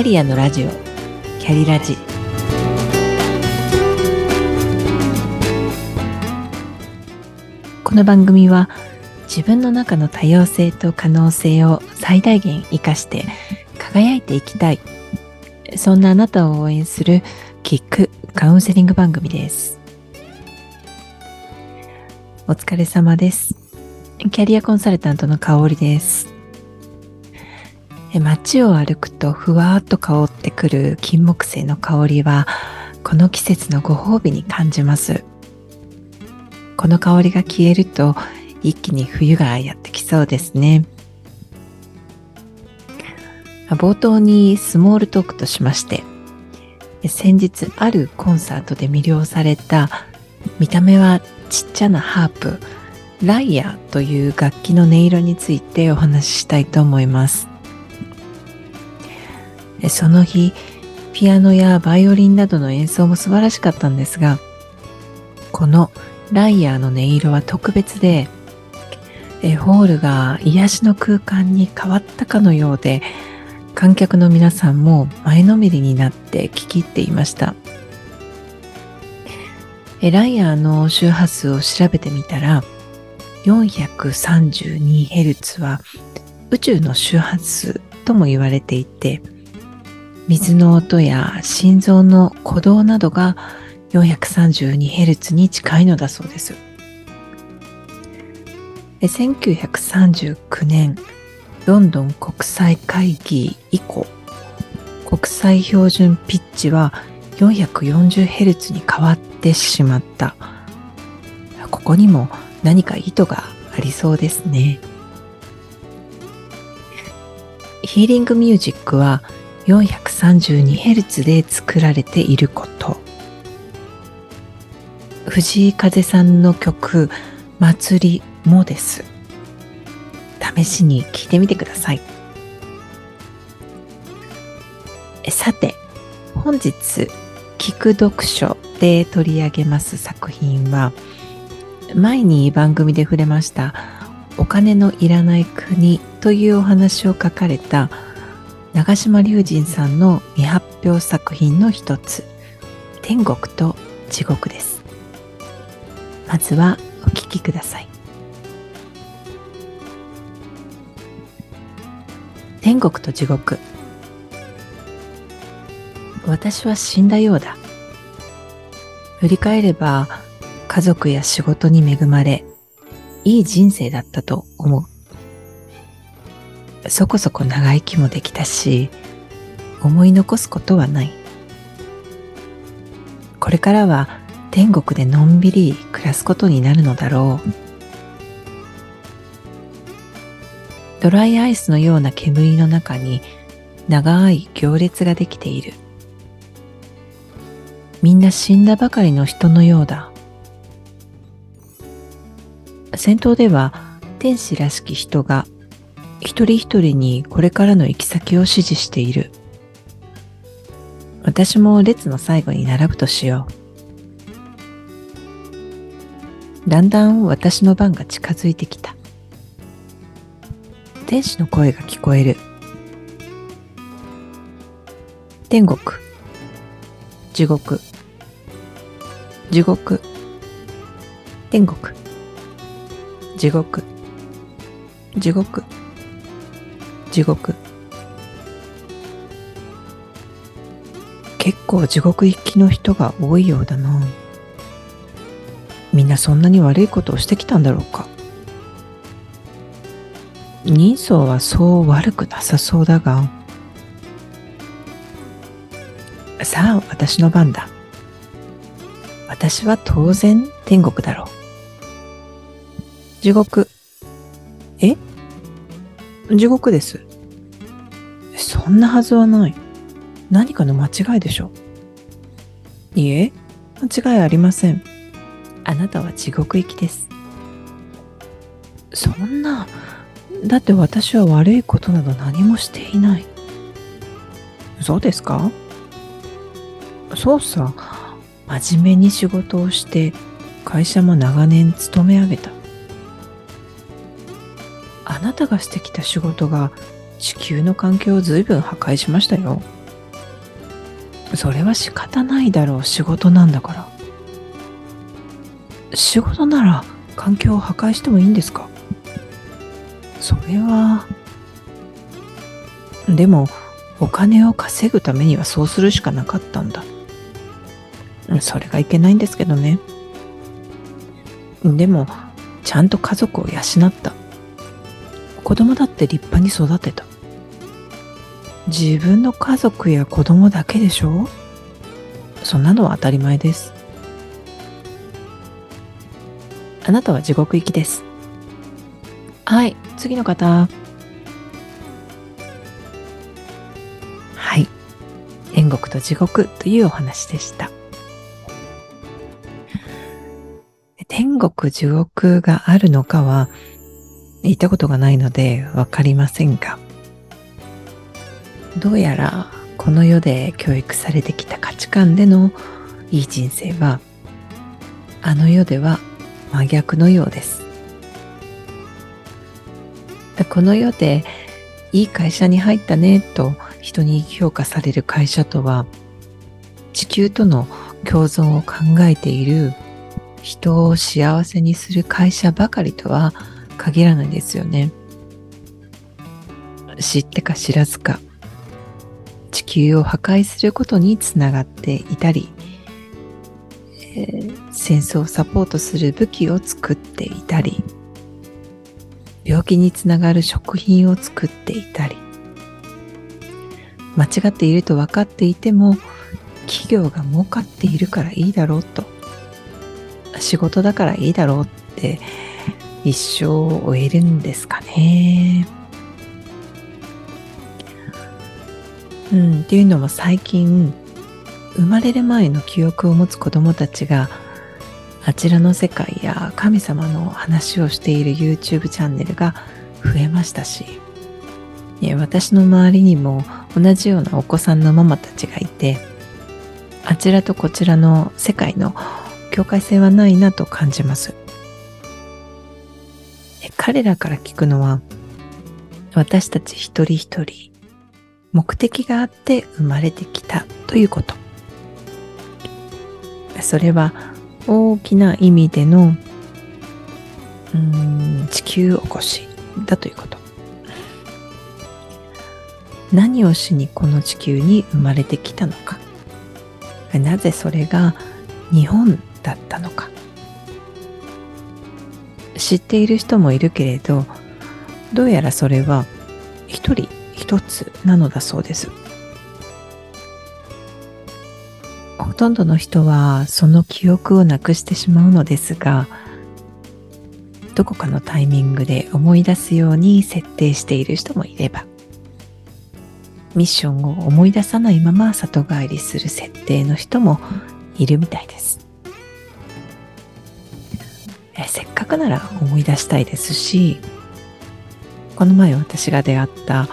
キャリアのラジオ。キャリラジ。この番組は自分の中の多様性と可能性を最大限生かして輝いていきたい。そんなあなたを応援するキックカウンセリング番組です。お疲れ様です。キャリアコンサルタントの香りです。街を歩くとふわーっと香ってくる金木犀の香りはこの季節のご褒美に感じます。この香りが消えると一気に冬がやってきそうですね。冒頭にスモールトークとしまして先日あるコンサートで魅了された見た目はちっちゃなハープライアという楽器の音色についてお話ししたいと思います。その日ピアノやバイオリンなどの演奏も素晴らしかったんですがこのライアーの音色は特別でえホールが癒しの空間に変わったかのようで観客の皆さんも前のめりになって聞き入っていました。えライアーの周波数を調べてみたら 432Hz は宇宙の周波数とも言われていて水の音や心臓の鼓動などが 432Hz に近いのだそうです。1939年ロンドン国際会議以降国際標準ピッチは 440Hz に変わってしまったここにも何か意図がありそうですねヒーリングミュージックは 432Hz で作られていること。藤井風さんの曲「祭り」もです。試しに聞いてみてください。さて本日聞く読書で取り上げます作品は前に番組で触れましたお金のいらない国というお話を書かれた長島隆人さんの未発表作品の一つ天国と地獄です。まずはお聞きください。天国と地獄。私は死んだようだ。振り返れば家族や仕事に恵まれいい人生だったと思う。そこそこ長生きもできたし思い残すことはない。これからは天国でのんびり暮らすことになるのだろう。ドライアイスのような煙の中に長い行列ができている。みんな死んだばかりの人のようだ。戦闘では天使らしき人が一人一人にこれからの行き先を指示している。私も列の最後に並ぶとしよう。だんだん私の番が近づいてきた。天使の声が聞こえる。天国、地獄、地獄、天国、地獄、地獄。地獄。結構地獄行きの人が多いようだな。みんなそんなに悪いことをしてきたんだろうか。人相はそう悪くなさそうだが。さあ私の番だ。私は当然天国だろう。地獄。地獄です。そんなはずはない。何かの間違いでしょ？いいえ、間違いありません。あなたは地獄行きです。そんな、だって私は悪いことなど何もしていない。そうですか？そうさ、真面目に仕事をして会社も長年勤め上げた。たがしてきた仕事が地球の環境を随分破壊しましたよ。それは仕方ないだろう仕事なんだから。仕事なら環境を破壊してもいいんですか？それはでもお金を稼ぐためにはそうするしかなかったんだ。それがいけないんですけどね。でもちゃんと家族を養った。子供だって立派に育てた。自分の家族や子供だけでしょ？そんなのは当たり前です。あなたは地獄行きです。はい次の方。はい。天国と地獄というお話でした。天国地獄があるのかは言ったことがないのでわかりませんがどうやらこの世で教育されてきた価値観でのいい人生はあの世では真逆のようです。この世でいい会社に入ったねと人に評価される会社とは地球との共存を考えている人を幸せにする会社ばかりとは限らないですよね。知ってか知らずか。地球を破壊することにつながっていたり、えー、戦争をサポートする武器を作っていたり病気につながる食品を作っていたり。間違っていると分かっていても企業が儲かっているからいいだろうと。仕事だからいいだろうって一生を終えるんですかね。うん、っていうのも最近生まれる前の記憶を持つ子供たちがあちらの世界や神様の話をしている YouTube チャンネルが増えましたし私の周りにも同じようなお子さんのママたちがいてあちらとこちらの世界の境界線はないなと感じます彼らから聞くのは私たち一人一人目的があって生まれてきたということ。それは大きな意味でのうん地球おこしだということ。何をしにこの地球に生まれてきたのか。なぜそれが日本だったのか。知っている人もいるけれどどうやらそれは一人一つなのだそうです。ほとんどの人はその記憶をなくしてしまうのですがどこかのタイミングで思い出すように設定している人もいればミッションを思い出さないまま里帰りする設定の人もいるみたいです。せっかくなら思い出したいですしこの前私が出会った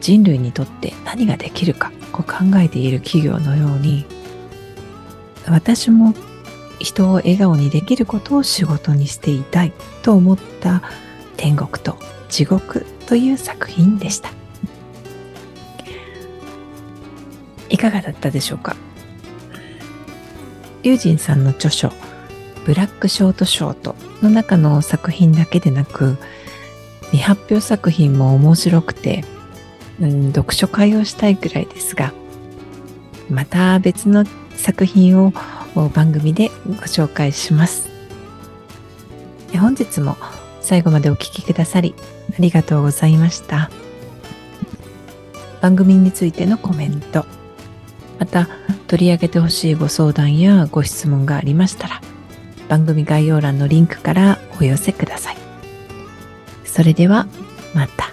人類にとって何ができるかを考えている企業のように私も人を笑顔にできることを仕事にしていたいと思った天国と地獄という作品でした。いかがだったでしょうか？龍神さんの著書ブラックショートショートの中の作品だけでなく未発表作品も面白くて、うん、読書会をしたいくらいですがまた別の作品を番組でご紹介します。本日も最後までお聴きくださりありがとうございました。番組についてのコメントまた取り上げてほしいご相談やご質問がありましたら番組概要欄のリンクからお寄せください。それではまた。